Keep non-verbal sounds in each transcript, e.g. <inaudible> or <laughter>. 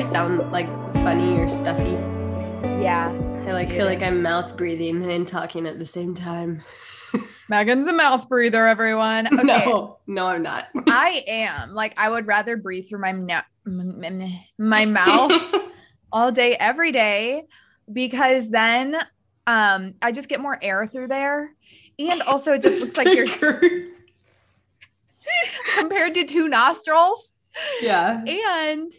I sound like funny or stuffy? yeah. I like feel like I'm mouth breathing and talking at the same time. <laughs> Megan's a mouth breather, everyone. <laughs> Okay. No, no, I'm not. <laughs> I am. Like, I would rather breathe through my, na- m- m- my mouth all day, every day, because then um, I just get more air through there. And also, it just looks like you're compared to two nostrils. yeah. and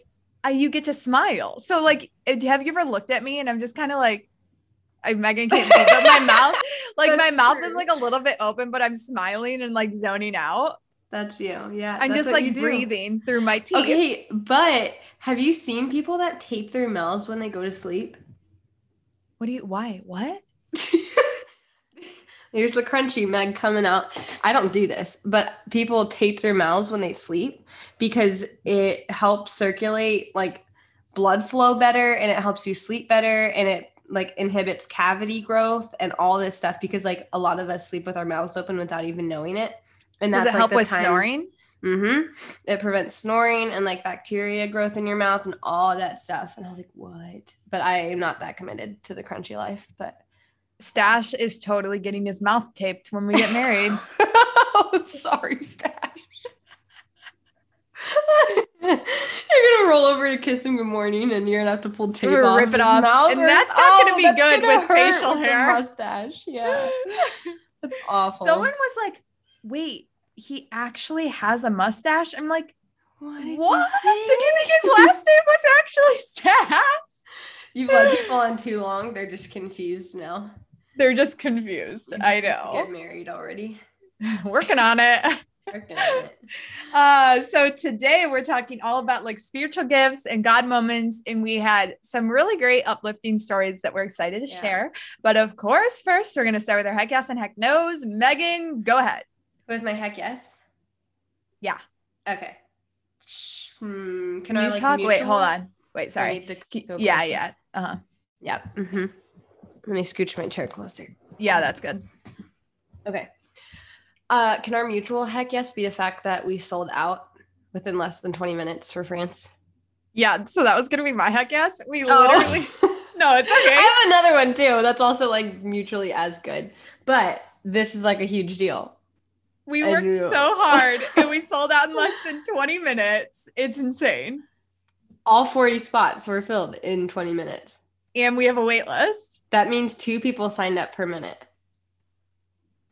uh, you get to smile. So, like, have you ever looked at me and I'm just kind of like, I Megan can't see, but my mouth, <laughs> like, my That's mouth is like a little bit open, but I'm smiling and like zoning out. That's you. Yeah. I'm that's just what you like breathing through my teeth. Okay, but have you seen people that tape their mouths when they go to sleep? What do you, why? What? <laughs> There's the crunchy Meg coming out. I don't do this, but people tape their mouths when they sleep because it helps circulate like blood flow better and it helps you sleep better and it like inhibits cavity growth and all this stuff because like a lot of us sleep with our mouths open without even knowing it. And Does that's it help like, the with time- snoring? Mm-hmm. It prevents snoring and like bacteria growth in your mouth and all that stuff. And I was like, what? But I am not that committed to the crunchy life. But Stash is totally getting his mouth taped when we get married. <laughs> sorry, Stash. <laughs> you're gonna roll over to kiss him good morning, and you're gonna have to pull tape Or off rip it his off, mouth, and or- that's not gonna be oh, that's good gonna with facial with hair. mustache. Yeah, that's <laughs> awful. Someone was like, wait, he actually has a mustache. I'm like, what? what? Did Did you you think his last name was actually Stash? You've let people on too long. They're just confused now. They're just confused. I just have know. Get married already. <laughs> Working on it. Working on it. <laughs> Uh, so today we're talking all about like spiritual gifts and God moments, and we had some really great uplifting stories that we're excited to Yeah. share. But of course, first we're gonna start with our heck yes and heck no's. Megan, go ahead. With my heck yes. Yeah. Okay. Hmm, Can can I like talk? Wait, hold on. Wait, I sorry. to Yeah, yeah. Uh-huh. Yeah. Let me scooch my chair closer. Yeah, that's good. Okay. Uh, can our mutual heck yes be the fact that we sold out within less than 20 minutes for France? Yeah, so that was gonna be my heck yes. We Oh. literally <laughs> no, it's okay. I have another one too. That's also like mutually as good. But this is like a huge deal. We worked so hard <laughs> and we sold out in less than 20 minutes. It's insane. All 40 spots were filled in 20 minutes. And we have a wait list. That means two people signed up per minute.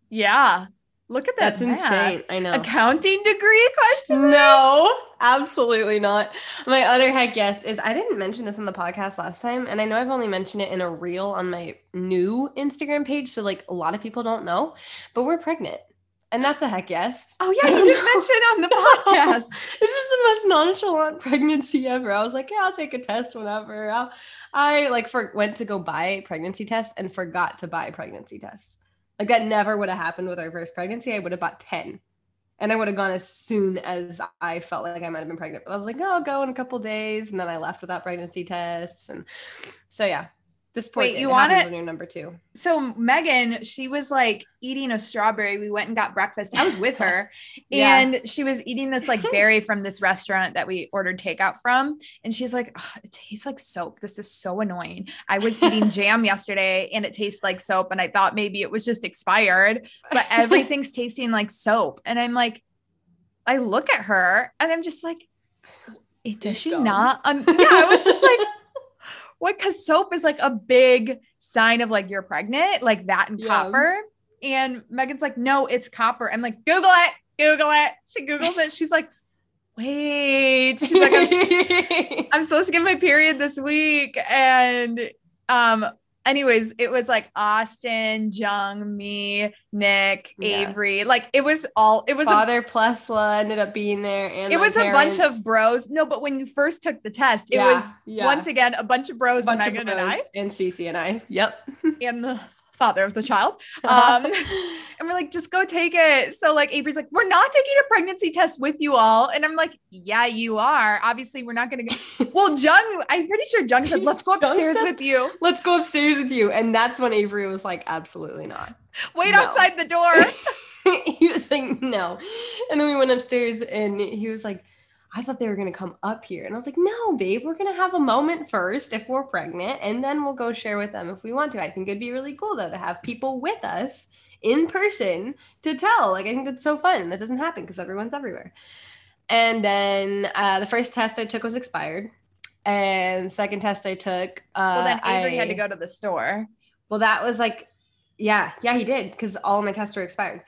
Yeah. Look at that. That's math. insane. I know. Accounting degree question? No, absolutely not. My other head yes is I didn't mention this on the podcast last time, and I know I've only mentioned it in a reel on my new Instagram page, so like a lot of people don't know, but we're pregnant, and that's a heck yes. Oh yeah, you didn't mention on the <laughs> podcast. <laughs> This is the most nonchalant pregnancy ever. I was like, yeah, I'll take a test whenever. I'll, I like for went to go buy pregnancy tests and forgot to buy pregnancy tests. Like that never would have happened with our first pregnancy. I would have bought 10. And I would have gone as soon as I felt like I might have been pregnant. But I was like, no, I'll go in a couple days. And then I left without pregnancy tests. And so yeah. This point Wait, you want it- when you're number two. So Megan, she was like eating a strawberry. We went and got breakfast. I was with her, <laughs> Yeah. and she was eating this like <laughs> berry from this restaurant that we ordered takeout from. And she's like, "Ugh, "It tastes like soap. This is so annoying." I was eating <laughs> jam yesterday, and it tastes like soap. And I thought maybe it was just expired, but everything's tasting like soap. And I'm like, I look at her, and I'm just like, "Eh, does she dumb. not? Um, yeah, I was just like. What? Because soap is like a big sign of like you're pregnant, like that and Yeah. copper. And Megan's like, no, it's copper. I'm like, Google it, Google it. She Googles it. She's like, wait. She's like, I'm, <laughs> I'm supposed to get my period this week. And um, anyways, it was like Austin, Jung, me, Nick, Yeah. Avery. Like it was all it was a, Father Plesla ended up being there, and it was a bunch of bros. No, but when you first took the test, it Yeah, was yeah. once again a bunch of bros, bunch of Megan and I, and Cece and I. Yep. <laughs> and the father of the child. <laughs> Um, and we're like, just go take it. So like Avery's like, we're not taking a pregnancy test with you all. And I'm like, yeah, you are. Obviously, we're not gonna go. <laughs> well, Jung, I'm pretty sure Jung said, let's go upstairs said- with you. Let's go upstairs with you. And that's when Avery was like, absolutely not. Wait No. outside the <laughs> door. he was like, no. And then we went upstairs and he was like, I thought they were going to come up here. And I was like, no, babe, we're going to have a moment first if we're pregnant, and then we'll go share with them if we want to. I think it'd be really cool, though, to have people with us in person to tell. Like, I think that's so fun. And that doesn't happen because everyone's everywhere. And then uh, the first test I took was expired. And second test I took, uh, well, then Avery had to go to the store. Well, that was like, yeah, yeah, he did because all my tests were expired.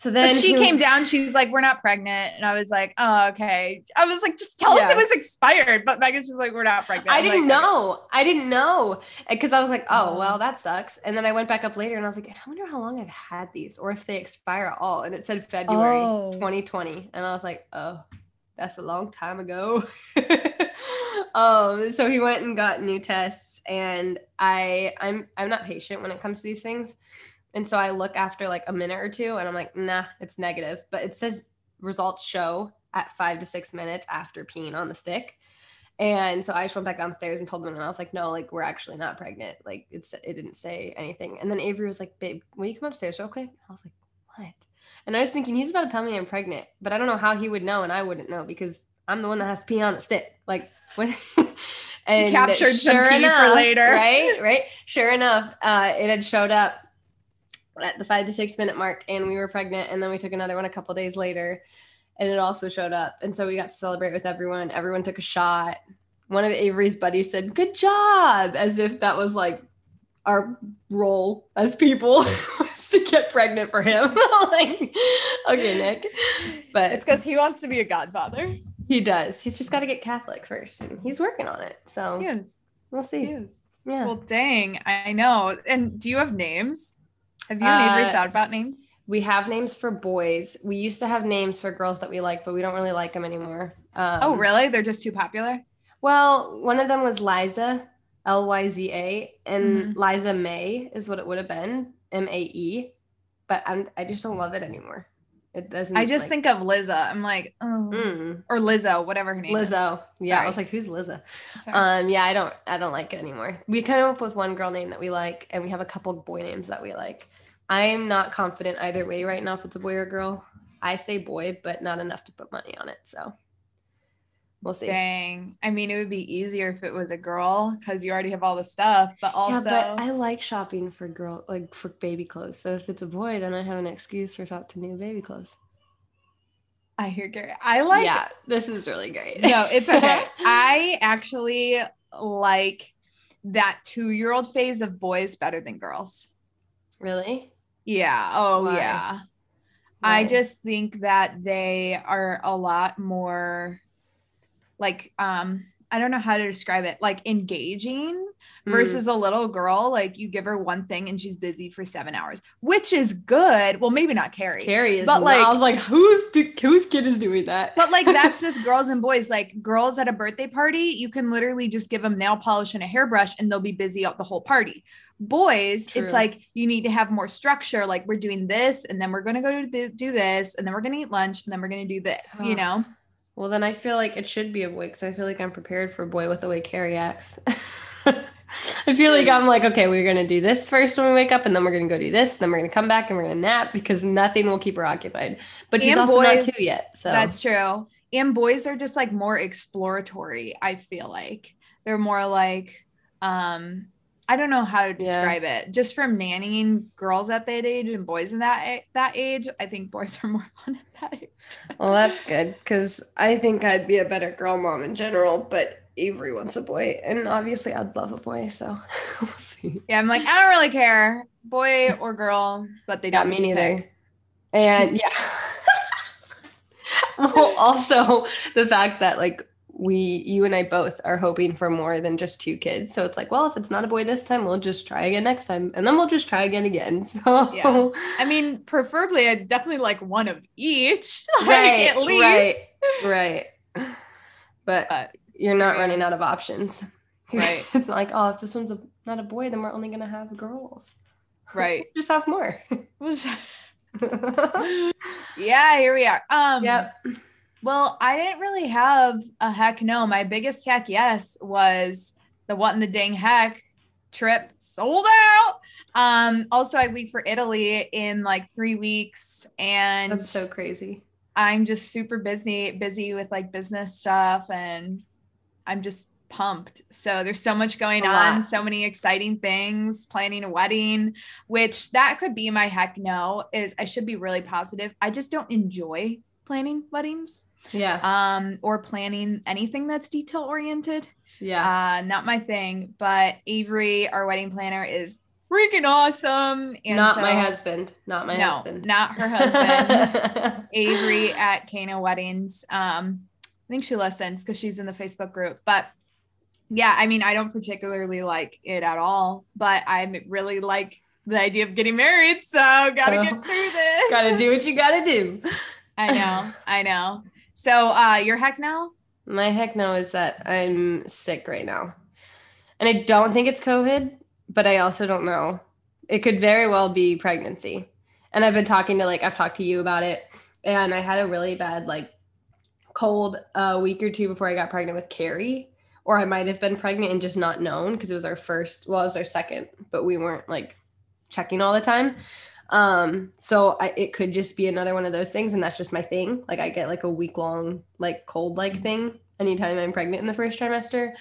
So then But she he- came down. She was like, "We're not pregnant," and I was like, "Oh, okay." I was like, "Just tell us it was expired." But Megan's just like, "We're not pregnant." I I'm didn't like, know. I didn't know because I was like, oh, Oh. well, that sucks. And then I went back up later and I was like, I wonder how long I've had these or if they expire at all. And it said February Oh. 2020. And I was like, oh, that's a long time ago. <laughs> um, so he went and got new tests and I I'm I'm not patient when it comes to these things. And so I look after like a minute or two and I'm like, nah, it's negative. But it says results show at five to six minutes after peeing on the stick. And so I just went back downstairs and told them, and I was like, no, like we're actually not pregnant. Like it's it didn't say anything. And then Avery was like, babe, will you come upstairs real quick? I was like, what? And I was thinking he's about to tell me I'm pregnant, but I don't know how he would know, and I wouldn't know because I'm the one that has to pee on the stick. Like <laughs> what? and captured some pee for later. right? Right. Sure enough, uh, it had showed up at the five to six minute mark, and we were pregnant. And then we took another one a couple days later, and it also showed up. And so we got to celebrate with everyone. Everyone took a shot. One of Avery's buddies said, "Good job," as if that was like our role as people <laughs> was to get pregnant for him. <laughs> like, okay, Nick, but It's because he wants to be a godfather. he does. He's just got to get Catholic first, and he's working on it. So is. we'll see. Yeah. Well, dang, I know. And do you have names? Have you and Avery Uh, thought about names? We have names for boys. We used to have names for girls that we like, but we don't really like them anymore. Um, oh, really? They're just too popular. Well, one of them was Lyza, L Y Z A, and Mm-hmm. Lyza Mae is what it would have been, M A E. But I'm, I just don't love it anymore. It doesn't. I just like- think of Liza. I'm like, oh, Mm, or Lizzo, whatever her name is. Lizzo. Yeah, I was like, who's Lizzo? Sorry. Um, yeah, I don't, I don't like it anymore. We come up with one girl name that we like, and we have a couple boy names that we like. I am not confident either way right now if it's a boy or girl. I say boy, but not enough to put money on it. So we'll see. Dang. I mean, it would be easier if it was a girl because you already have all the stuff, but also yeah, but I like shopping for girl, like for baby clothes. So if it's a boy, then I have an excuse for shop to new baby clothes. I hear Gary. I like yeah, this is really great. no, it's okay. <laughs> I actually like that two year old phase of boys better than girls. really. Yeah. Oh, Why? yeah. I just think that they are a lot more like, um, I don't know how to describe it, like engaging Mm. versus a little girl. Like you give her one thing and she's busy for seven hours, which is good. Well, maybe not Carrie. Carrie is, but, like- I was like, who's do, whose kid is doing that? But like that's <laughs> just girls and boys. Like girls at a birthday party, you can literally just give them nail polish and a hairbrush and they'll be busy out the whole party. Boys, it's like you need to have more structure. Like we're doing this and then we're going to go to do this and then we're going to eat lunch and then we're going to do this, you know? Well, then I feel like it should be a boy because I feel like I'm prepared for a boy with the way Carrie acts. <laughs> I feel like I'm like, okay, we're gonna do this first when we wake up, and then we're gonna go do this, then we're gonna come back and we're gonna nap because nothing will keep her occupied. But she's And also boys- not two yet, so That's true. And boys are just like more exploratory, I feel like. They're more like um I don't know how to Yeah. describe it. Just from nannying girls at that age and boys in that that age, I think boys are more <laughs> fun at that age. well, that's good because I think I'd be a better girl mom in general. But Avery wants a boy, and obviously I'd love a boy. So <laughs> we'll see. Yeah, I'm like, I don't really care, boy or girl, but they Yeah, don't me get neither. pick. And yeah. <laughs> well, also the fact that like we you and I both are hoping for more than just two kids. So it's like, well, if it's not a boy this time, we'll just try again next time. And then we'll just try again again. <laughs> So Yeah. I mean, preferably I'd definitely like one of each. Like right, at least. right, right. But, But you're not running out of options. <laughs> Right. it's like, oh, if this one's a, not a boy, then we're only gonna have girls. Right. <laughs> Just have more. <laughs> yeah, here we are. Um yep. Well, I didn't really have a heck no. My biggest heck yes was the what in the dang heck trip sold out. Um, also I leave for Italy in like three weeks and That's so crazy. I'm just super busy, busy with like business stuff and I'm just pumped. So there's so much going A on, lot. so many exciting things, planning a wedding, which that could be my heck no is I should be really positive. I just don't enjoy planning weddings Yeah. um or planning anything that's detail oriented Yeah. uh not my thing but avery our wedding planner is freaking awesome and not so- my husband. Not my no husband. not her husband <laughs> avery at Kano weddings um i think she listens because she's in the facebook group but yeah i mean i don't particularly like it at all but i really like the idea of getting married so gotta Oh. get <laughs> through this gotta do what you gotta do. i know i know so uh your heck now My heck no is that I'm sick right now. And I don't think it's COVID, but I also don't know. It could very well be pregnancy. And I've been talking to like I've talked to you about it and I had a really bad like cold a week or two before I got pregnant with Carrie or I might have been pregnant and just not known because it was our first, well, it was our second, but we weren't like checking all the time. Um, so I, it could just be another one of those things, and that's just my thing. Like I get like a week long like cold like thing anytime I'm pregnant in the first trimester,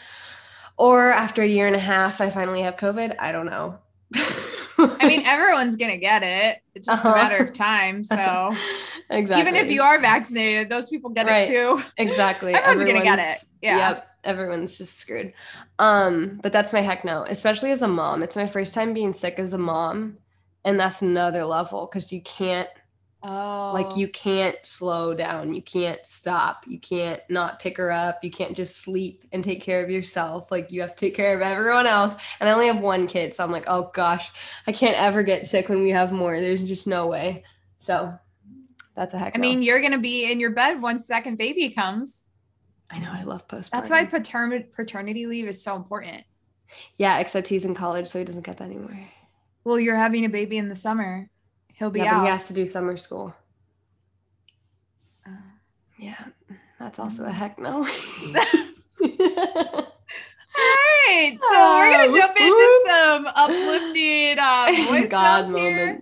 or after a year and a half, I finally have COVID. I don't know. <laughs> <laughs> I mean, everyone's gonna get it. It's just Uh-huh. a matter of time. So <laughs> exactly. even if you are vaccinated, those people get Right. it too. exactly, <laughs> Everyone's gonna get it. Yeah. Yep. Everyone's just screwed. Um, but that's my heck no, especially as a mom. It's my first time being sick as a mom. And that's another level because you can't Oh, like you oh. can't slow down you can't stop you can't not pick her up you can't just sleep and take care of yourself like you have to take care of everyone else and i only have one kid so i'm like oh gosh i can't ever get sick when we have more there's just no way so that's a heck I no. mean, you're gonna be in your bed once second baby comes. i know i love postpartum That's why paternity paternity leave is so important. yeah except he's in college so he doesn't get that anymore Well, you're having a baby in the summer. He'll be yeah, but out. he has to do summer school Uh, yeah that's also a heck no <laughs> All right, so we're gonna Oh, jump into whoop. some uplifting uh, <laughs> voice god.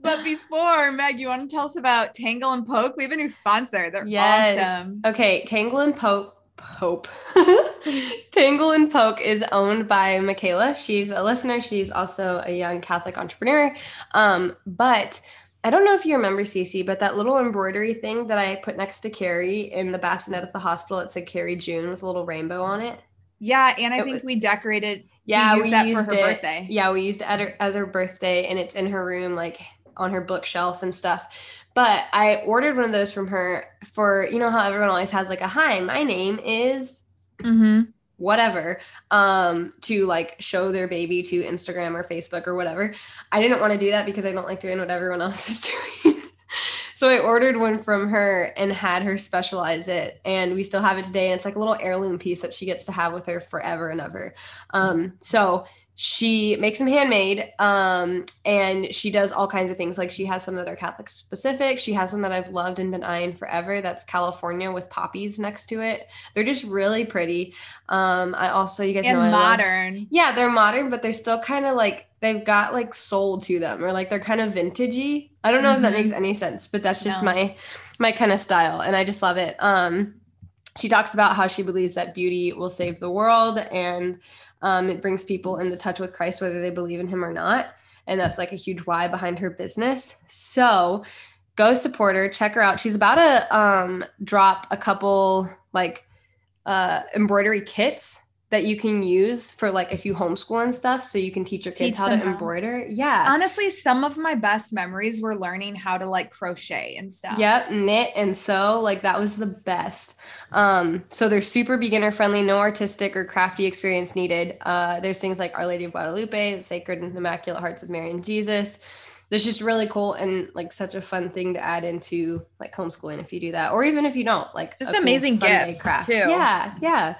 But before, Meg, you want to tell us about Tangle and Poke? We have a new sponsor. They're Yes. awesome. Okay, Tangle and Poke. Pope. <laughs> Tangle and Poke is owned by Michaela. She's a listener. She's also a young Catholic entrepreneur. Um, but I don't know if you remember Cece, but that little embroidery thing that I put next to Carrie in the bassinet at the hospital, it said Carrie June with a little rainbow on it. Yeah, and I It think was- we decorated. Yeah, used we that for used her it. birthday. Yeah, we used it her, as her birthday, and it's in her room, like on her bookshelf and stuff. But I ordered one of those from her for you know how everyone always has like a hi, my name is Mm-hmm. whatever um to like show their baby to Instagram or Facebook or whatever. I didn't want to do that because I don't like doing what everyone else <laughs> is doing. so I ordered one from her and had her specialize it and we still have it today and it's like a little heirloom piece that she gets to have with her forever and ever. Um so she makes them handmade um and she does all kinds of things like she has some that are catholic specific she has one that i've loved and been eyeing forever that's california with poppies next to it they're just really pretty um i also you guys And know I love- modern. yeah they're modern but they're still kind of like they've got like soul to them or like they're kind of vintagey i don't know if that Mhm. makes any sense but that's just No. my my kind of style and i just love it um she talks about how she believes that beauty will save the world and um, it brings people into touch with christ whether they believe in him or not. And that's like a huge why behind her business. So go support her check her out. She's about to um, drop a couple like uh, embroidery kits that you can use for like if you homeschool and stuff so you can teach your kids Teach how to how. embroider. Yeah. Honestly, some of my best memories were learning how to like crochet and stuff. Yep, knit and sew, like that was the best. Um, so they're super beginner friendly, no artistic or crafty experience needed. Uh, there's things like Our Lady of Guadalupe, the Sacred and Immaculate Hearts of Mary and Jesus. That's just really cool and like such a fun thing to add into like homeschooling if you do that, or even if you don't, like Just cool amazing Sunday gifts, too. Yeah, yeah.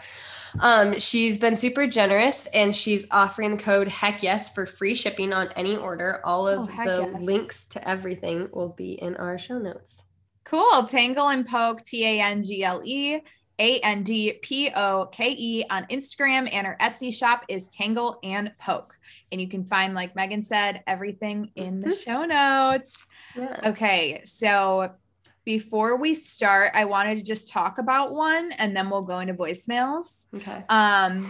Um, she's been super generous and she's offering the code heck yes for free shipping on any order. All of Oh, the yes. links to everything will be in our show notes. Cool. Tangle and Poke, T A N G L E A N D P O K E on Instagram. And her Etsy shop is Tangle and Poke. And you can find, like Megan said, everything in the show notes. Yeah. Okay. So before we start, I wanted to just talk about one and then we'll go into voicemails. Okay. Um,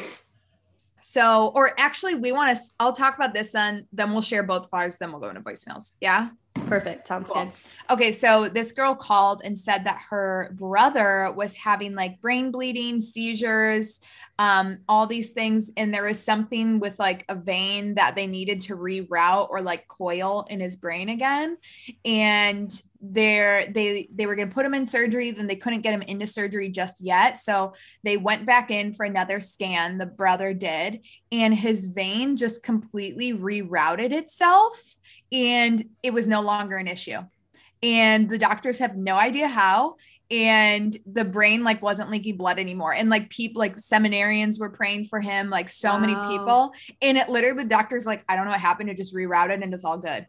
so, or actually, we want to, I'll talk about this then, then we'll share both bars, then we'll go into voicemails. Yeah. Perfect. Sounds Cool. good. Okay, so this girl called and said that her brother was having like brain bleeding, seizures, um, all these things, and there was something with like a vein that they needed to reroute or like coil in his brain again. And they're they they were gonna put him in surgery, then they couldn't get him into surgery just yet. So they went back in for another scan, the brother did, and his vein just completely rerouted itself and it was no longer an issue and the doctors have no idea how and the brain like wasn't leaking blood anymore. And like people like seminarians were praying for him like so many people. And it literally the doctor's like i don't know what happened. It just rerouted and it's all good.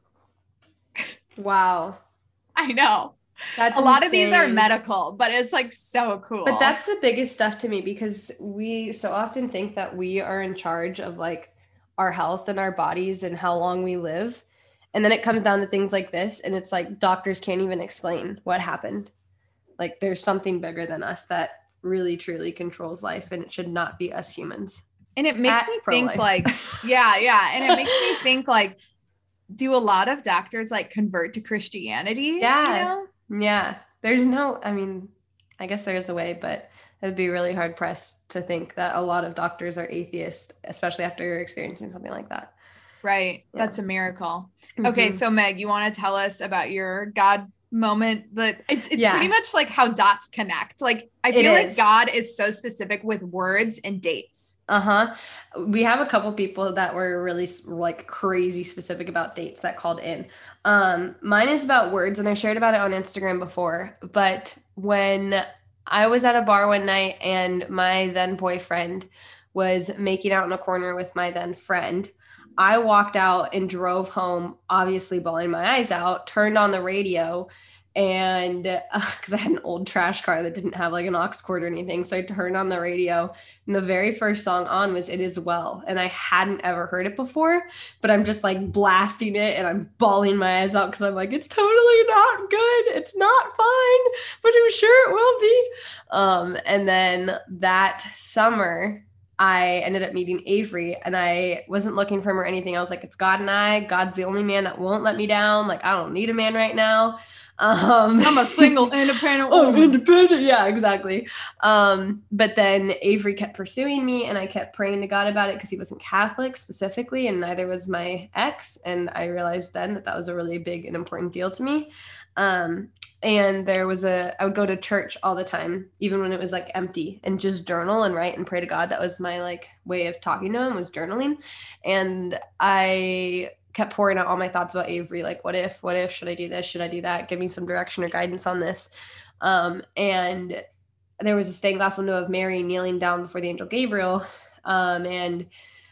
Wow. <laughs> i know. That's a lot of these are medical but it's like so cool. But that's the biggest stuff to me because we so often think that we are in charge of like our health and our bodies and how long we live. And then it comes down to things like this and it's like doctors can't even explain what happened. Like there's something bigger than us that really truly controls life and it should not be us humans. and it makes At me think pro-life. like <laughs> yeah yeah and it makes me think like do a lot of doctors like convert to christianity Yeah. you know? Yeah. There's no, I mean, I guess there is a way, but it would be really hard pressed to think that a lot of doctors are atheist, especially after you're experiencing something like that. Right. Yeah. That's a miracle. Okay, Mhm. so Meg, you want to tell us about your God moment? But it's it's Yeah. pretty much like how dots connect. Like I feel like. God is so specific with words and dates. Uh-huh. We have a couple people that were really like crazy specific about dates that called in. Um mine is about words and I shared about it on Instagram before, but when I was at a bar one night and my then boyfriend was making out in a corner with my then friend. I walked out and drove home, obviously bawling my eyes out, turned on the radio, and <laughs> because I had an old trash car that didn't have like an aux cord or anything. So I turned on the radio, and the very first song on was It Is Well. And I hadn't ever heard it before, but I'm just like blasting it and I'm bawling my eyes out because I'm like, it's totally not good. It's not fine, but I'm sure it will be. Um, and then that summer, I ended up meeting Avery and I wasn't looking for him or anything. I was like, it's God and I. God's the only man that won't let me down. Like, I don't need a man right now. <laughs> Um, I'm a single independent Oh, independent. Yeah, exactly. Um, but then Avery kept pursuing me and I kept praying to God about it because he wasn't Catholic specifically, and neither was my ex. And I realized then that that was a really big and important deal to me. Um, and there was a, I would go to church all the time, even when it was like empty, and just journal and write and pray to God. That was my like way of talking to him was journaling. And I kept pouring out all my thoughts about Avery, like what if, what if, should I do this? Should I do that? Give me some direction or guidance on this. Um, and there was a stained glass window of Mary kneeling down before the angel Gabriel. Um, and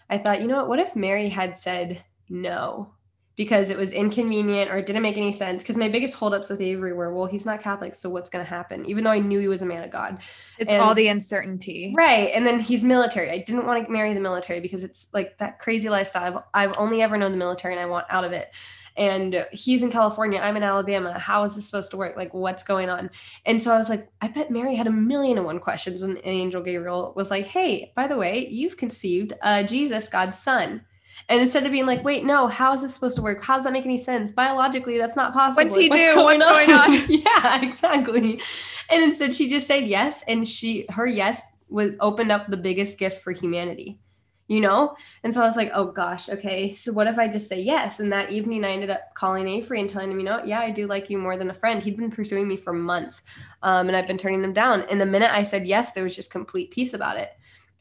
I thought, you know what? What if Mary had said no? Because it was inconvenient or it didn't make any sense. Because my biggest holdups with Avery were, well, he's not Catholic, so what's going to happen? Even though I knew he was a man of God. It's and- all the uncertainty. Right. And then he's military. I didn't want to marry the military because it's like that crazy lifestyle. I've, I've only ever known the military and I want out of it. And he's in California. I'm in Alabama. How is this supposed to work? Like, what's going on? And so I was like, I bet Mary had a million and one questions when Angel Gabriel was like, hey, by the way, you've conceived uh, Jesus, God's son. And instead of being like, wait, no, how is this supposed to work? How does that make any sense? Biologically, that's not possible. What's he Like, do? What's going on? <laughs> yeah, exactly. And instead she just said yes. And she her yes was opened up the biggest gift for humanity you know? And so I was like, oh gosh, okay. So what if I just say yes? And that evening I ended up calling Avery and telling him, you know, yeah, I do like you more than a friend. He'd been pursuing me for months. Um, and I've been turning them down. And the minute I said yes, there was just complete peace about it.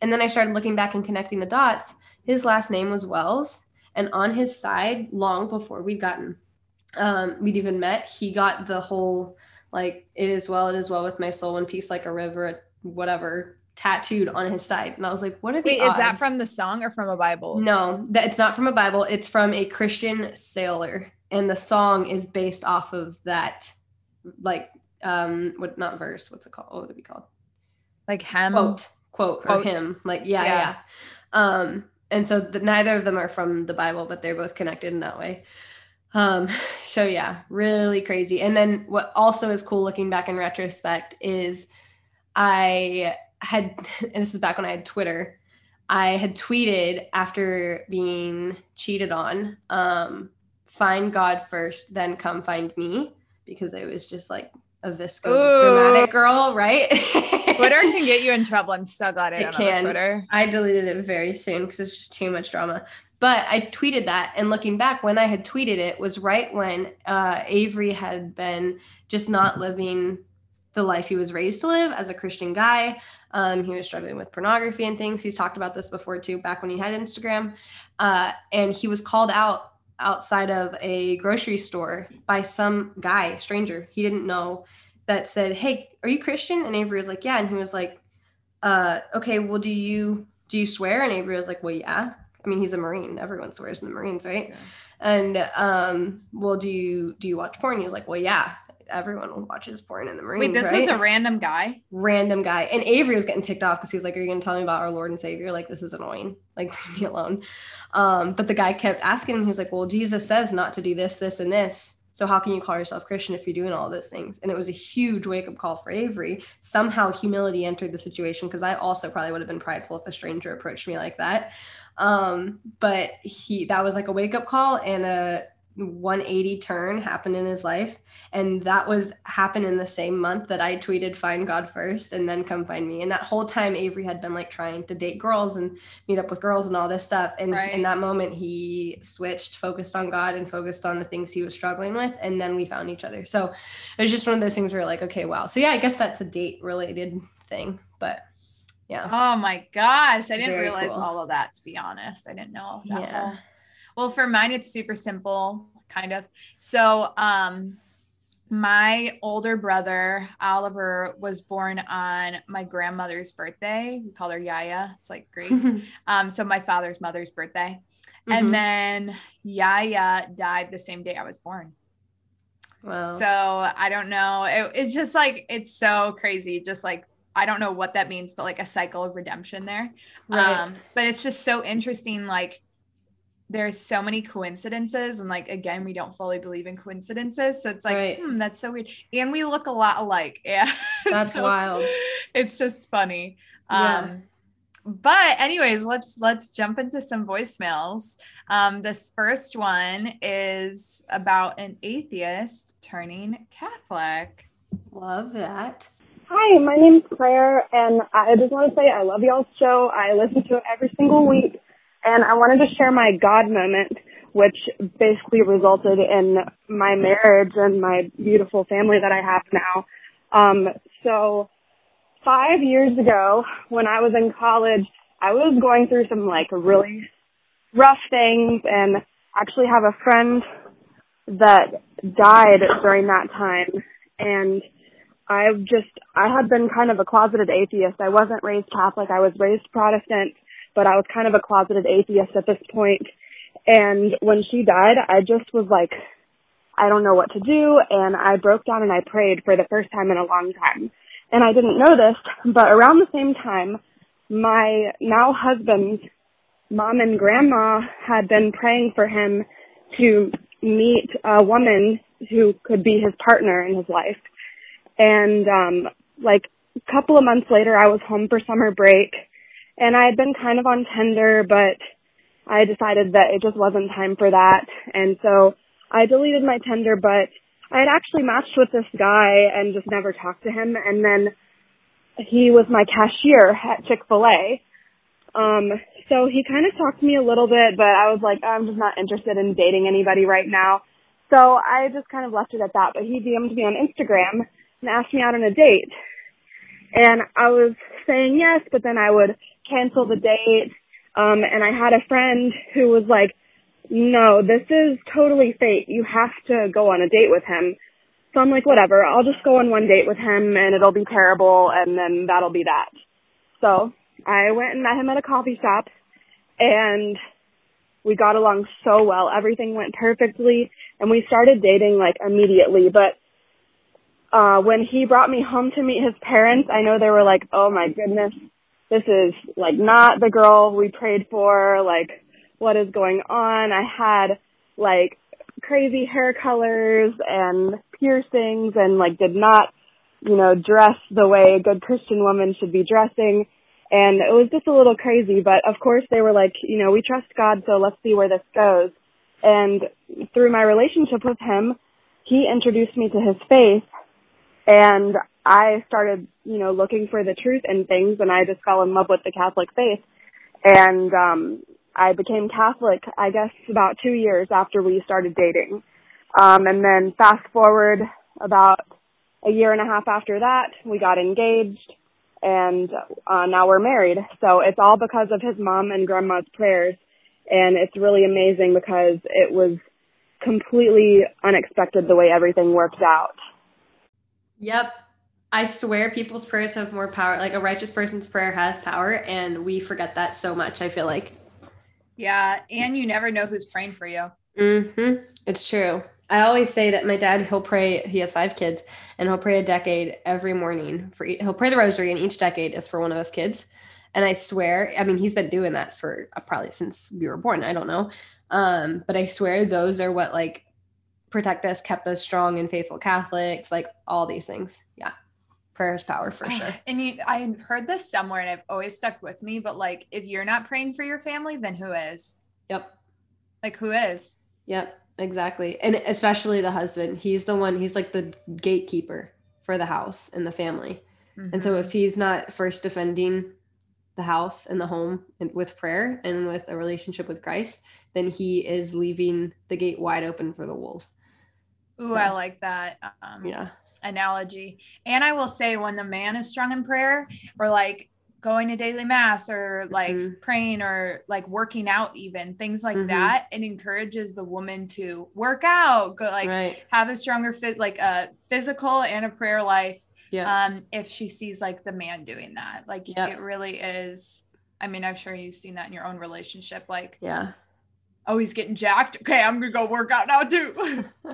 And then I started looking back and connecting the dots. His last name was Wells. And on his side, long before we'd gotten, um, we'd even met, he got the whole like, it is well, it is well with my soul in peace like a river, whatever tattooed on his side. And I was like, what are the Wait, odds? is that from the song or from a Bible? No, that it's not from a Bible. It's from a Christian sailor. And the song is based off of that, like, um, what not verse, what's it called? What would it be called? Like hymn. Quote, quote, Quote. or hymn. Like, yeah, Yeah. yeah. Um, and so the, neither of them are from the Bible, but they're both connected in that way. Um, <laughs> so yeah, really crazy. And then what also is cool looking back in retrospect is I had, and <laughs> this is back when I had Twitter, I had tweeted after being cheated on, um, find God first, then come find me, because it was just like a visco dramatic girl, right? <laughs> Twitter can get you in trouble. I'm so glad I It don't have can. Twitter. I deleted it very soon because it's just too much drama. But I tweeted that, and looking back, when I had tweeted it was right when uh, Avery had been just not living the life he was raised to live as a Christian guy. Um, he was struggling with pornography and things. He's talked about this before too, back when he had Instagram. Uh, and he was called out outside of a grocery store by some guy, stranger. He didn't know that said, "Hey, are you Christian?" And Avery was like, "Yeah." And he was like, uh, "Okay, well, do you do you swear?" And Avery was like, "Well, yeah." I mean, he's a Marine. Everyone swears in the Marines, right? Yeah. And um, well, do you do you watch porn? He was like, "Well, yeah." Everyone watches porn in the Marines. Wait, this right? was a random guy. random guy. And Avery was getting ticked off because he's like, Are you gonna tell me about our Lord and Savior? Like, this is annoying. Like, <laughs> leave me alone. Um, but the guy kept asking him, he was like, Well, Jesus says not to do this, this, and this. So how can you call yourself Christian if you're doing all those things? And it was a huge wake-up call for Avery. Somehow humility entered the situation because I also probably would have been prideful if a stranger approached me like that. Um, but he that was like a wake-up call and a 180 turn happened in his life and that was happened in the same month that i tweeted find god first and then come find me and that whole time avery had been like trying to date girls and meet up with girls and all this stuff and Right. in that moment he switched focused on god and focused on the things he was struggling with and then we found each other so it was just one of those things where like okay wow so yeah i guess that's a date related thing but yeah Oh my gosh. I didn't Very realize cool. all of that, to be honest. I didn't know that Yeah. whole- Well, for mine, it's super simple, kind of. So, um, my older brother, Oliver, was born on my grandmother's birthday. We call her Yaya. It's like Greek. <laughs> um, so my father's mother's birthday. Mhm. And then Yaya died the same day I was born. wow So I don't know. It, it's just like it's so crazy. Just like I don't know what that means, but like a cycle of redemption there. right Um, but it's just so interesting. Like there's so many coincidences, and like again, we don't fully believe in coincidences. So it's like, Right. hmm, that's so weird. And we look a lot alike. <laughs> Yeah. that's So wild It's just funny. Yeah. Um but anyways, let's let's jump into some voicemails. Um, this first one is about an atheist turning Catholic. love that Hi, my name's Claire, and I just want to say I love y'all's show. I listen to it every single week, and I wanted to share my God moment, which basically resulted in my marriage and my beautiful family that I have now. Um, so five years ago, when I was in college, I was going through some like really rough things, and actually have a friend that died during that time, and I've just, I had been kind of a closeted atheist. I wasn't raised Catholic. I was raised Protestant, but I was kind of a closeted atheist at this point. And when she died, I just was like, I don't know what to do. And I broke down and I prayed for the first time in a long time. And I didn't know this, but around the same time, my now husband's mom and grandma had been praying for him to meet a woman who could be his partner in his life. And um like a couple of months later I was home for summer break and I had been kind of on Tinder but I decided that it just wasn't time for that and so I deleted my Tinder but I had actually matched with this guy and just never talked to him and then he was my cashier at Chick-fil-A. Um, so he kind of talked to me a little bit, but I was like, I'm just not interested in dating anybody right now. So I just kind of left it at that. But he DM'd me on Instagram and asked me out on a date. And I was saying yes, but then I would cancel the date. Um, and I had a friend who was like, no, this is totally fate. You have to go on a date with him. So I'm like, whatever, I'll just go on one date with him and it'll be terrible and then that'll be that. So I went and met him at a coffee shop and we got along so well. Everything went perfectly and we started dating like immediately. But, uh, when he brought me home to meet his parents, I know they were like, oh my goodness, this is like not the girl we prayed for. Like, what is going on? I had like crazy hair colors and piercings and like did not, you know, dress the way a good Christian woman should be dressing. And it was just a little crazy, but of course they were like, you know, we trust God, so let's see where this goes. And through my relationship with him, he introduced me to his faith and I started, you know, looking for the truth in things and I just fell in love with the Catholic faith. And um I became Catholic, I guess, about two years after we started dating. Um, and then fast forward about a year and a half after that, we got engaged and uh, now we're married. So it's all because of his mom and grandma's prayers. And it's really amazing because it was completely unexpected the way everything worked out. Yep. I swear people's prayers have more power. Like a righteous person's prayer has power, and we forget that so much, I feel like. Yeah, and you never know who's praying for you. Mm-hmm. It's true. I always say that my dad he'll pray. He has five kids, and he'll pray a decade every morning for. He'll pray the rosary, and each decade is for one of his kids. And I swear, I mean, he's been doing that for uh, probably since we were born. I don't know, um, but I swear those are what like protect us, kept us strong and faithful Catholics, like all these things. Yeah prayer's power for sure. And you, I heard this somewhere and I've always stuck with me, but like if you're not praying for your family, then who is? Yep. Like who is? Yep, exactly. And especially the husband. He's the one, he's like the gatekeeper for the house and the family. Mm-hmm. And so mm-hmm. if he's not first defending the house and the home and with prayer and with a relationship with Christ, then he is leaving the gate wide open for the wolves. Ooh, so, I like that. Um, yeah analogy. And I will say when the man is strong in prayer or like going to daily mass or like mm-hmm. praying or like working out even things like mm-hmm. that it encourages the woman to work out go like right. have a stronger fit like a physical and a prayer life yeah. um if she sees like the man doing that like yep. it really is i mean i'm sure you've seen that in your own relationship like yeah oh, he's getting jacked. Okay, I'm gonna go work out now too. <laughs> <laughs>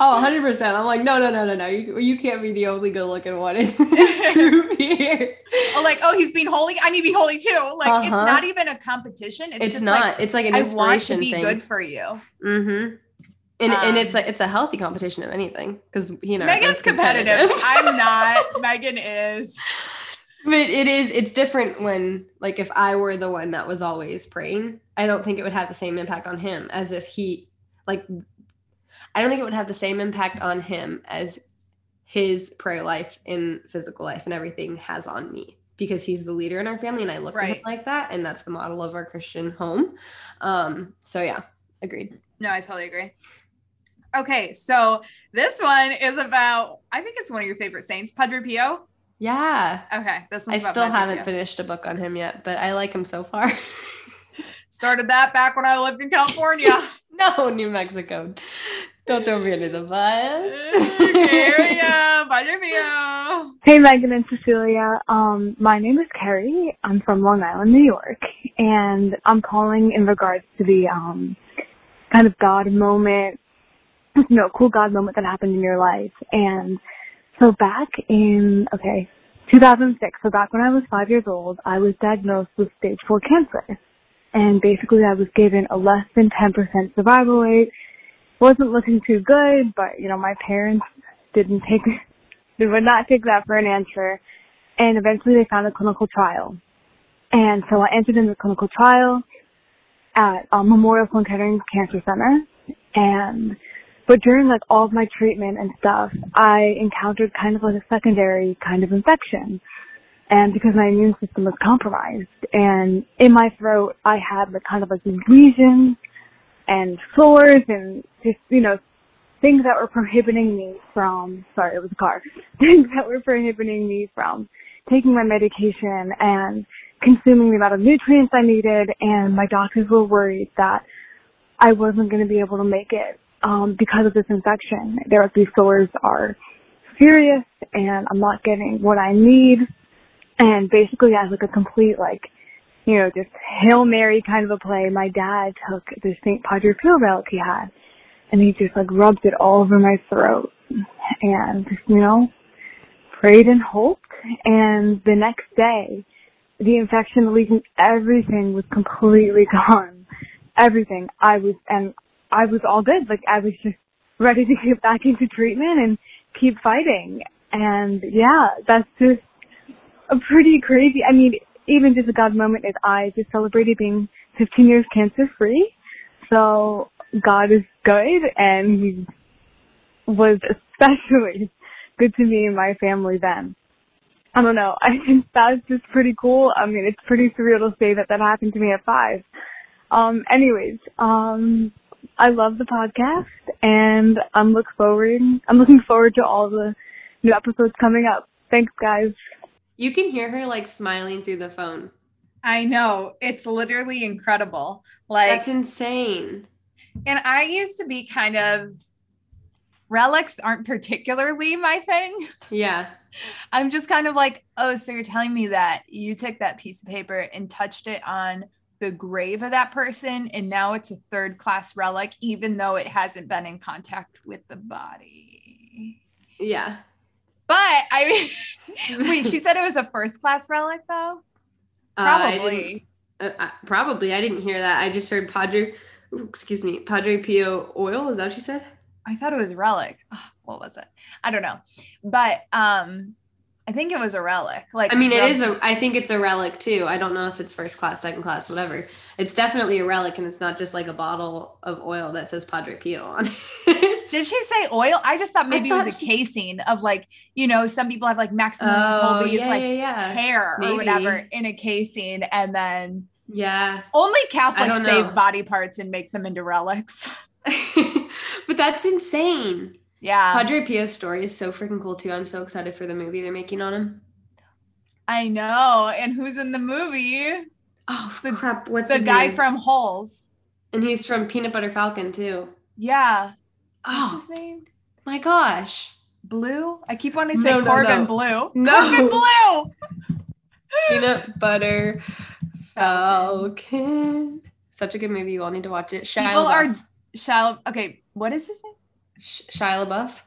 oh, 100 percent. I'm like, no, no, no, no, no. You you can't be the only good looking one in <laughs> this group here. Oh, like, oh, he's being holy. I need to be holy too. Like, uh-huh. it's not even a competition. It's, it's just not. Like, it's like an inspiration I want to be thing. good for you. Mm-hmm. And, um, and it's um, like it's a healthy competition of anything because you know Megan's competitive. competitive. I'm not. Megan is but it is it's different when like if i were the one that was always praying i don't think it would have the same impact on him as if he like i don't think it would have the same impact on him as his prayer life and physical life and everything has on me because he's the leader in our family and i look right. at him like that and that's the model of our christian home. Um so yeah agreed. No i totally agree. Okay so this one is about i think it's one of your favorite saints padre pio yeah. Okay. This I still haven't finished a book on him yet, but I like him so far. <laughs> Started that back when I lived in California. <laughs> no, New Mexico. Don't throw me under the bus. <laughs> Hey Megan and Cecilia. Um, my name is Carrie. I'm from Long Island, New York, and I'm calling in regards to the um kind of God moment, you know, cool God moment that happened in your life. And so back in, okay, 2006, so back when I was five years old, I was diagnosed with stage four cancer. And basically I was given a less than 10% survival rate. Wasn't looking too good, but you know, my parents didn't take, <laughs> they would not take that for an answer. And eventually they found a clinical trial. And so I entered in the clinical trial at um, Memorial Sloan Kettering Cancer Center. And but during like all of my treatment and stuff, I encountered kind of like a secondary kind of infection. and because my immune system was compromised. And in my throat, I had like kind of like these lesions and sores and just, you know, things that were prohibiting me from, sorry, it was a car, <laughs> things that were prohibiting me from taking my medication and consuming the amount of nutrients I needed. And my doctors were worried that I wasn't going to be able to make it um, because of this infection. Their these sores are serious and I'm not getting what I need. And basically as like a complete like, you know, just Hail Mary kind of a play, my dad took the St. Padre Pio relic he had and he just like rubbed it all over my throat and you know, prayed and hoped. And the next day, the infection, the lesion, everything was completely <laughs> gone. Everything. I was, and I was all good. Like I was just <laughs> ready to get back into treatment and keep fighting. And yeah, that's just a pretty crazy, I mean, even just a God moment is I just celebrated being 15 years cancer free. So God is good and he was especially <laughs> good to me and my family then. I don't know. <laughs> I think that's just pretty cool. I mean, it's pretty surreal to say that that happened to me at five. Um, anyways, um, I love the podcast and I'm look forward, I'm looking forward to all the new episodes coming up. Thanks guys. You can hear her like smiling through the phone. I know. It's literally incredible. Like That's insane. And I used to be kind of relics aren't particularly my thing. Yeah. I'm just kind of like, oh, so you're telling me that you took that piece of paper and touched it on the grave of that person and now it's a third class relic even though it hasn't been in contact with the body. Yeah. But I mean <laughs> wait, she <laughs> said it was a first class relic though? Probably. Uh, I uh, probably. I didn't hear that. I just heard Padre ooh, excuse me, Padre Pio oil. Is that what she said? I thought it was relic. Oh, what was it? I don't know. But um I think it was a relic. Like I mean, it is a. I think it's a relic too. I don't know if it's first class, second class, whatever. It's definitely a relic, and it's not just like a bottle of oil that says Padre Pio on. it. <laughs> Did she say oil? I just thought maybe thought it was a casing of like you know some people have like maximum oh, Kolbe's yeah, like yeah, yeah. hair maybe. or whatever in a casing, and then yeah, only Catholics save body parts and make them into relics. <laughs> but that's insane. Yeah. Padre Pio's story is so freaking cool too. I'm so excited for the movie they're making on him. I know. And who's in the movie? Oh the, crap! What's the guy name? from Holes? And he's from Peanut Butter Falcon too. Yeah. Oh, What's his name? My gosh. Bleu. I keep wanting to say no, Corbin no. Bleu. No. Corbin Bleu. <laughs> Peanut Butter Falcon. Such a good movie. You all need to watch it. Shia People are LaBeouf. Shia. Okay, what is his name? Sh- Shia LaBeouf.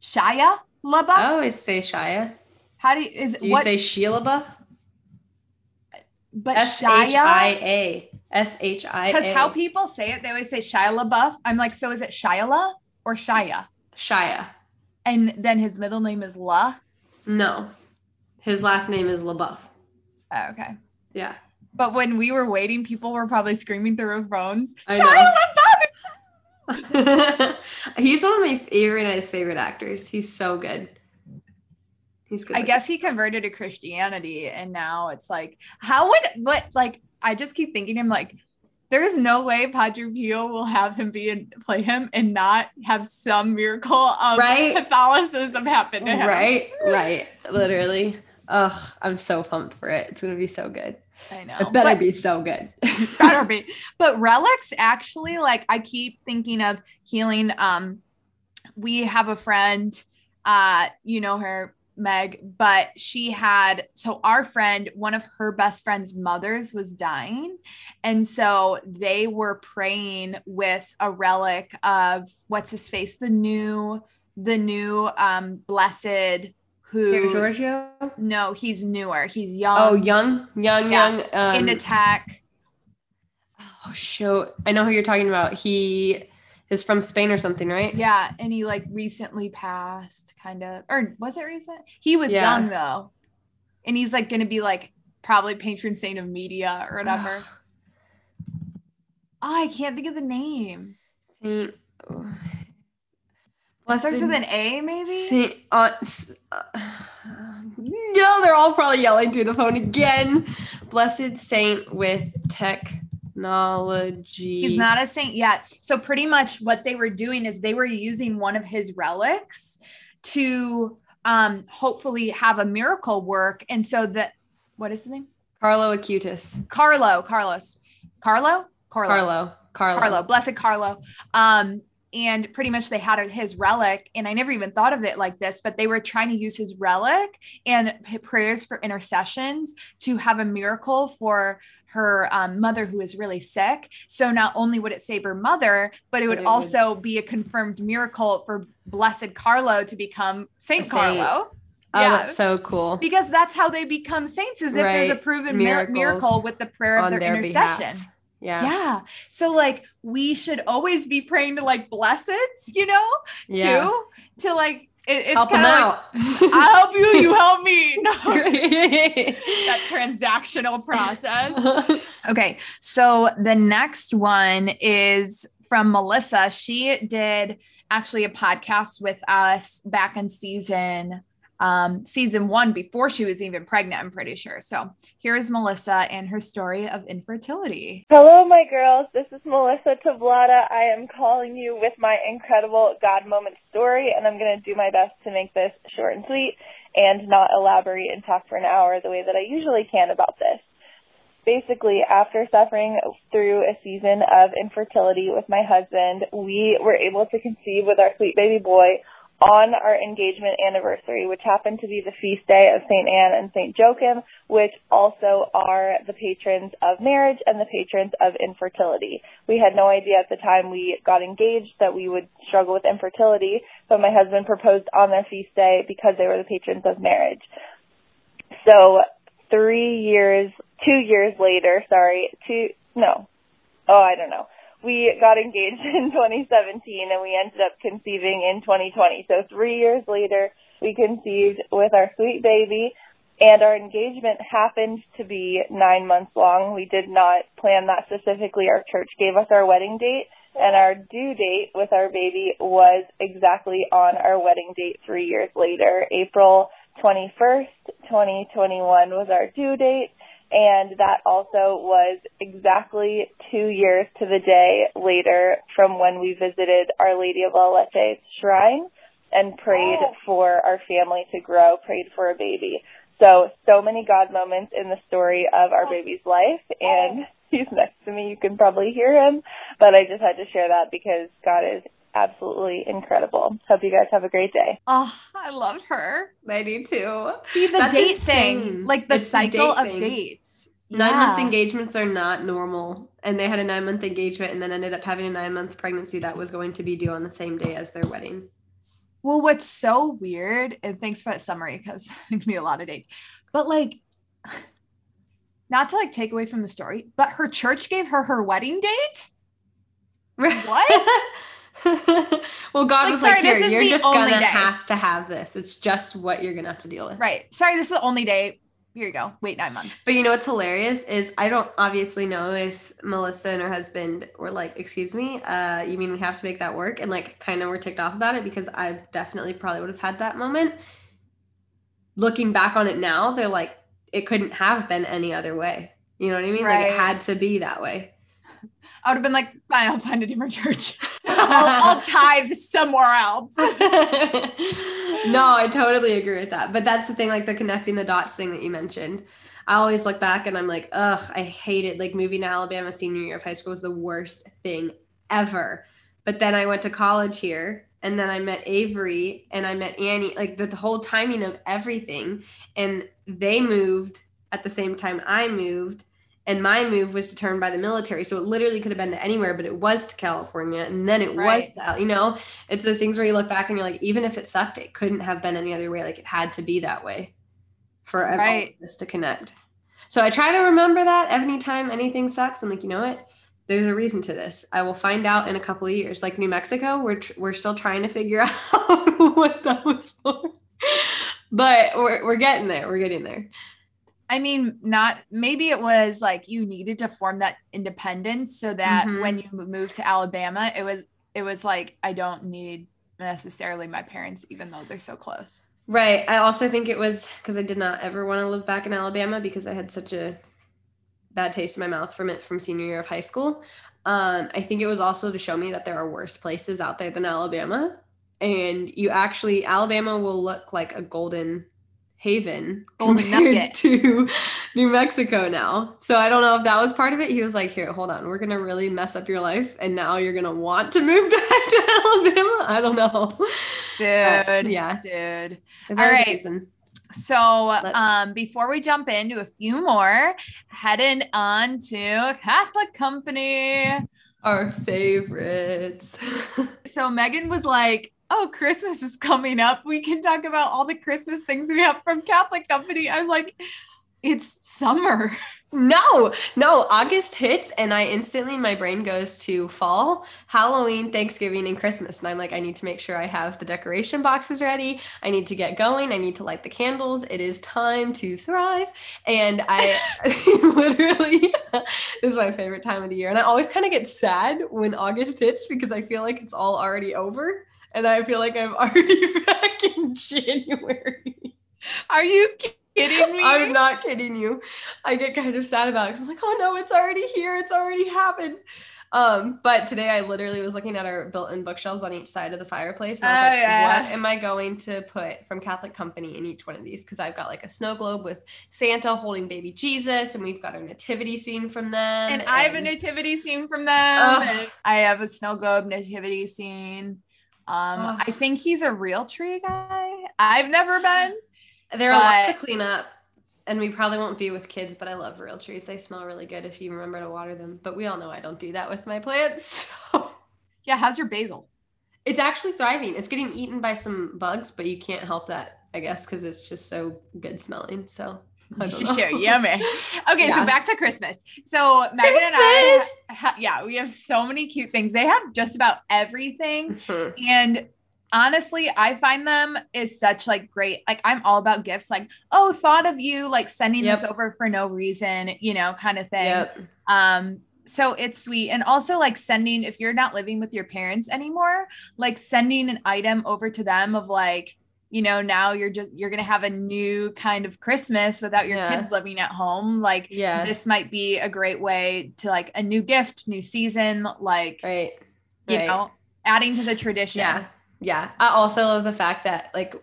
Shia LaBeouf. I always say Shia. How do you is Do you say Shia LaBeouf? but S H I Shia. A. S H I A. Because how people say it, they always say Shia LaBeouf. I'm like, so is it Shia or Shia? Shia. And then his middle name is La. No. His last name is LaBeouf. Oh, okay. Yeah. But when we were waiting, people were probably screaming through their phones. I Shia know. LaBeouf! <laughs> He's one of my favorite, favorite actors. He's so good. He's good. I guess he converted to Christianity and now it's like, how would what like I just keep thinking him like there's no way Padre Pio will have him be and play him and not have some miracle of Right? Catholicism happen to him. Right, right. Literally. Ugh, I'm so pumped for it. It's gonna be so good. I know. It better But- be so good. <laughs> better be. <laughs> But relics actually, like I keep thinking of healing. Um, we have a friend, uh, you know her, Meg, but she had so our friend, one of her best friend's mothers was dying. And so they were praying with a relic of what's his face, the new, the new um blessed who Pier Giorgio. no, he's newer. He's young. Oh, young, young, Yeah. young. Um, in attack. Oh, shoot. I know who you're talking about. He is from Spain or something, right? Yeah, and he like recently passed, kind of, or was it recent? He was Yeah. young though, and he's like going to be like probably patron saint of media or whatever. oh, <sighs> I can't think of the name. Saint. oh. It starts Blessed with an A, maybe. Uh, uh, <sighs> know they're all probably yelling through the phone again. Blessed saint with technology. He's not a saint yet. So pretty much what they were doing is they were using one of his relics to um hopefully have a miracle work. And so that what is his name? Carlo Acutis. Carlo, Carlos. Carlo? Carlos. Carlo. Carlo. Carlo, blessed Carlo. Um, and pretty much they had his relic and i never even thought of it like this but they were trying to use his relic and prayers for intercessions to have a miracle for her um, mother who is really sick so not only would it save her mother but it would it also be a confirmed miracle for blessed carlo to become saint, saint. carlo Oh, Yeah. that's so cool. because that's how they become saints is if there's a proven Miracles miracle with the prayer of their, their intercession behalf. Yeah. yeah. So like we should always be praying to like blesseds, you know, Yeah. too, to like it, it's Help them kind of out. like I help you, you help me. <laughs> No, <laughs> that transactional process. <laughs> Okay, so the next one is from Melissa. She did actually a podcast with us back in season um season 1 before she was even pregnant, I'm pretty sure. So, here's Melissa and her story of infertility. Hello, my girls. This is Melissa Tablata. I am calling you with my incredible God moment story, and I'm going to do my best to make this short and sweet and not elaborate and talk for an hour the way that I usually can about this. Basically, after suffering through a season of infertility with my husband, we were able to conceive with our sweet baby boy on our engagement anniversary, which happened to be the feast day of St. Anne and St. Joachim, which also are the patrons of marriage and the patrons of infertility. We had no idea at the time we got engaged that we would struggle with infertility, but my husband proposed on their feast day because they were the patrons of marriage. So three years, two years later, sorry, two, no, oh, I don't know. We got engaged <laughs> in 2017 and we ended up conceiving in 2020. So three years later, we conceived with our sweet baby and our engagement happened to be nine months long. We did not plan that specifically. Our church gave us our wedding date and our due date with our baby was exactly on our wedding date three years later. April 21st, 2021 was our due date and that also was exactly two years to the day later from when we visited Our Lady of La Leche's shrine and prayed oh. for our family to grow, prayed for a baby. So, so many God moments in the story of our oh. baby's life, oh. and <laughs> he's next to me. You can probably hear him, but I just had to share that because God is absolutely incredible. Hope you guys have a great day. Oh, I love her. I do too. See the That's date insane. thing, like the It's the cycle date of thing. dates. Nine month engagements are not normal. And they had a nine month engagement and then ended up having a nine month pregnancy that was going to be due on the same day as their wedding. Well, what's so weird, and thanks for that summary because <laughs> it can be a lot of dates, but like, <sighs> not to like take away from the story, but her church gave her her wedding date. <laughs> What? well, God Like, was sorry, like, here, you're just gonna day." have to have this. It's just what you're gonna have to deal with. Right. Sorry, this is the only day. Here you go. Wait nine months. But you know what's hilarious is I don't obviously know if Melissa and her husband were like, "Excuse me, uh, you mean we have to make that work?" and like kind of were ticked off about it because I definitely probably would have had that moment. Looking back on it now, they're like, it couldn't have been any other way. You know what I mean? Like Right. it had to be that way. I would have been like, fine, I'll find a different church. <laughs> I'll, I'll tithe somewhere else. <laughs> no, I totally agree with that. But that's the thing, like the connecting the dots thing that you mentioned. I always look back and I'm like, ugh, I hate it. Like moving to Alabama senior year of high school was the worst thing ever. But then I went to college here and then I met Avery and I met Annie, like the, the whole timing of everything. And they moved at the same time I moved. And my move was determined by the military. So it literally could have been to anywhere, but it was to California. And then it Right. was, to- you know, it's those things where you look back and you're like, even if it sucked, it couldn't have been any other way. Like it had to be that way for Right. of to connect. So I try to remember that anytime anything sucks. I'm like, you know what? There's a reason to this. I will find out in a couple of years. Like New Mexico, we're tr- we're still trying to figure <laughs> out what that was for, but we're we're getting there. We're getting there. I mean, not maybe it was like you needed to form that independence so that Mhm. when you moved to Alabama, it was it was like I don't need necessarily my parents, even though they're so close. Right. I also think it was because I did not ever want to live back in Alabama because I had such a bad taste in my mouth from it from senior year of high school. Um, I think it was also to show me that there are worse places out there than Alabama. And you actually, Alabama will look like a golden haven Golden <laughs> nugget. to New Mexico now. So I don't know if that was part of it. He was like, here, hold on. We're going to really mess up your life. And now you're going to want to move <laughs> back to Alabama. I don't know. Dude. yeah. Dude. All right. right. So, um, before we jump into a few more, heading on to Catholic Company. Our favorites. <laughs> So Megan was like, "Oh, Christmas is coming up. We can talk about all the Christmas things we have from Catholic Company." I'm like, "It's summer." no, no, August hits and I instantly, my brain goes to fall, Halloween, Thanksgiving, and Christmas. And I'm like, I need to make sure I have the decoration boxes ready. I need to get going. I need to light the candles. It is time to thrive. And I <laughs> literally, <laughs> this is my favorite time of the year. And I always kind of get sad when August hits because I feel like it's all already over. And I feel like I'm <laughs> already back in January. Are you kidding me? I'm not kidding you. I get kind of sad about it because I'm like, oh no, it's already here. It's already happened. Um, but today I literally was looking at our built-in bookshelves on each side of the fireplace. And I was Oh, like, yeah. what am I going to put from Catholic Company in each one of these? Because I've got like a snow globe with Santa holding baby Jesus, and we've got our nativity scene from them. and I have a nativity scene from them. I have a snow globe nativity scene. Um. I think he's a real tree guy. I've never been. They're a lot to clean up. And we probably won't be with kids, but I love real trees. They smell really good if you remember to water them. But we all know I don't do that with my plants. <laughs> So. Yeah, how's your basil? It's actually thriving. It's getting eaten by some bugs, but you can't help that, I guess, because it's just so good smelling. So <laughs> Know. Sure, yummy. Okay, so back to Christmas. So Megan and I, ha- yeah, we have so many cute things. They have just about everything, Mhm. and honestly, I find them is such like great. Like I'm all about gifts. Like, oh, thought of you, like sending this over for no reason, you know, kind of thing. Yep. Um, so it's sweet. And also like sending, if you're not living with your parents anymore, like sending an item over to them of like, you know, now you're just you're gonna have a new kind of Christmas without your Yeah. kids living at home. Like Yeah. this might be a great way to like a new gift, new season, like Right. you right. know, adding to the tradition. Yeah. Yeah. I also love the fact that like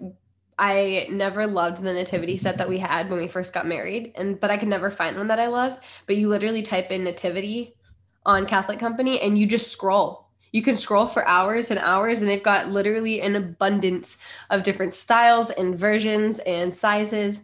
I never loved the nativity set that we had when we first got married and but I could never find one that I loved, but you literally type in nativity on Catholic Company and you just scroll. You can scroll for hours and hours and they've got literally an abundance of different styles and versions and sizes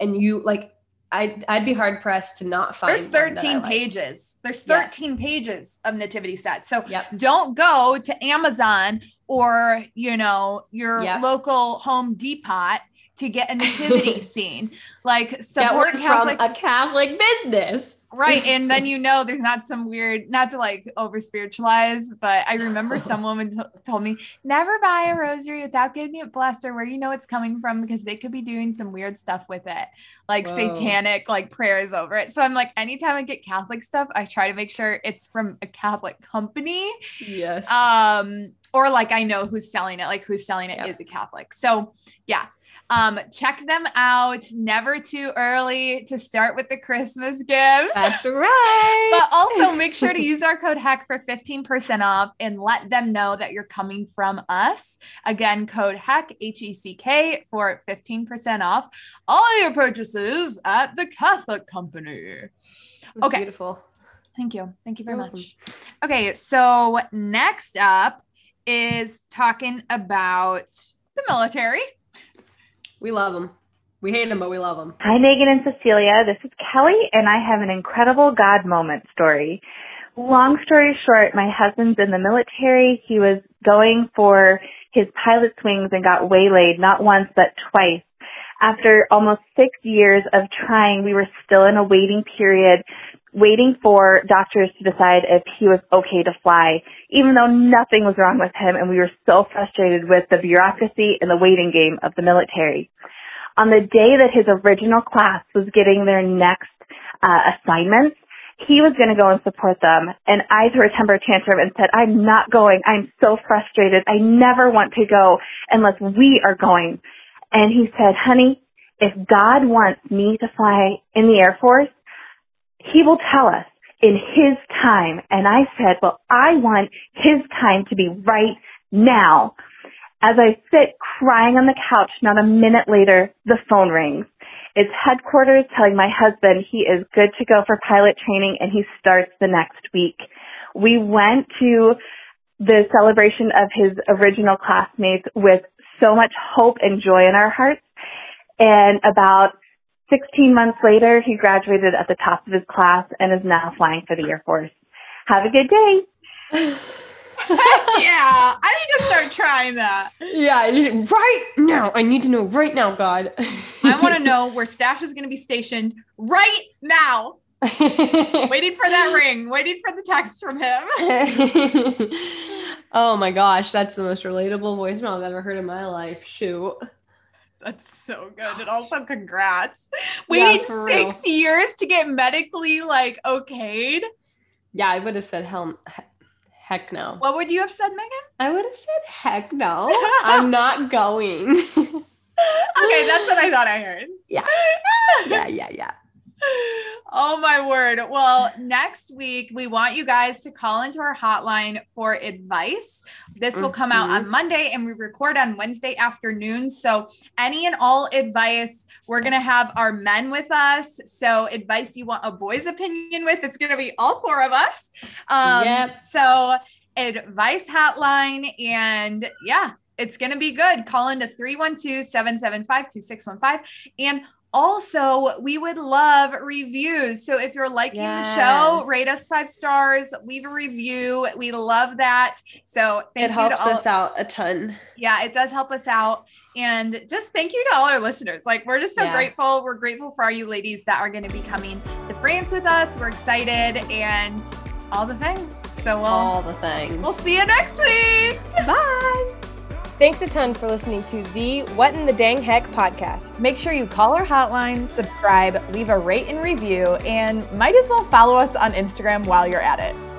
and you like I'd, I'd be hard pressed to not find There's one that 13 like. pages. There's Yes. 13 pages of nativity sets. So Yep. don't go to Amazon or, you know, your Yep. local Home Depot to get a nativity <laughs> scene. Like support Catholic, from a Catholic business. Right? <laughs> And then you know there's not some weird, not to like over spiritualize, but I remember <laughs> some woman t- told me never buy a rosary without getting it blessed or where you know it's coming from because they could be doing some weird stuff with it, like Whoa. satanic like prayers over it. So I'm like, anytime I get Catholic stuff, I try to make sure it's from a Catholic company Yes. um or like i know who's selling it like who's selling it is Yep. a catholic so yeah um check them out never too early to start with the christmas gifts That's right. but also <laughs> make sure to use our code heck for 15% off and let them know that you're coming from us again code heck h-e-c-k for 15% off all your purchases at the catholic company okay. Beautiful. Thank you. Thank you very You're much. Okay, so next up is talking about the military. We love them. We hate them, but we love them. Hi, Megan and Cecilia. This is Kelly, and I have an incredible God moment story. Long story short, my husband's in the military. He was going for his pilot's wings and got waylaid not once, but twice. After almost six years of trying, we were still in a waiting period, waiting for doctors to decide if he was okay to fly, even though nothing was wrong with him, and we were so frustrated with the bureaucracy and the waiting game of the military on the day that his original class was getting their next uh, assignments, he was going to go and support them. And I threw a temper tantrum and said, I'm not going. I'm so frustrated. I never want to go unless we are going. And he said, honey, if God wants me to fly in the Air Force, he will tell us in his time. And I said, well, I want his time to be right now. As I sit crying on the couch, not a minute later, the phone rings. It's headquarters telling my husband he is good to go for pilot training and he starts the next week. We went to the celebration of his original classmates with so much hope and joy in our hearts. And about 16 months later, he graduated at the top of his class and is now flying for the Air Force. Have a good day. <laughs> yeah, I need to start trying that. Yeah, right now. I need to know right now, God. I <laughs> want to know where Stash is going to be stationed right now. <laughs> waiting for that ring, waiting for the text from him. oh my gosh, that's the most relatable voicemail I've ever heard in my life. Shoot. That's so good. And oh. also congrats. Waiting yeah, six real. years to get medically like okayed. Yeah, I would have said hell heck no. What would you have said, Megan? I would have said heck no. <laughs> I'm not going. okay, that's what I thought I heard. Yeah. <laughs> Yeah, yeah, yeah. <laughs> Oh my word. Well, next week we want you guys to call into our hotline for advice. This will come out on mm-hmm. Monday and we record on Wednesday afternoon. So, any and all advice, we're going to have our men with us. So, advice you want a boy's opinion with, it's going to be all four of us. Um, yep. So, advice hotline and yeah, it's going to be good. Call into 312 775 2615 and also, we would love reviews. So if you're liking yeah. the show, rate us five stars, leave a review. We love that. So it helps all- us out a ton. Yeah, it does help us out. And just thank you to all our listeners. Like, we're just so yeah. grateful. We're grateful for all you ladies that are going to be coming to France with us. We're excited and all the things. So we'll all the things. We'll see you next week. Bye. Thanks a ton for listening to the What in the Dang Heck podcast. Make sure you call our hotline, subscribe, leave a rate and review, and might as well follow us on Instagram while you're at it.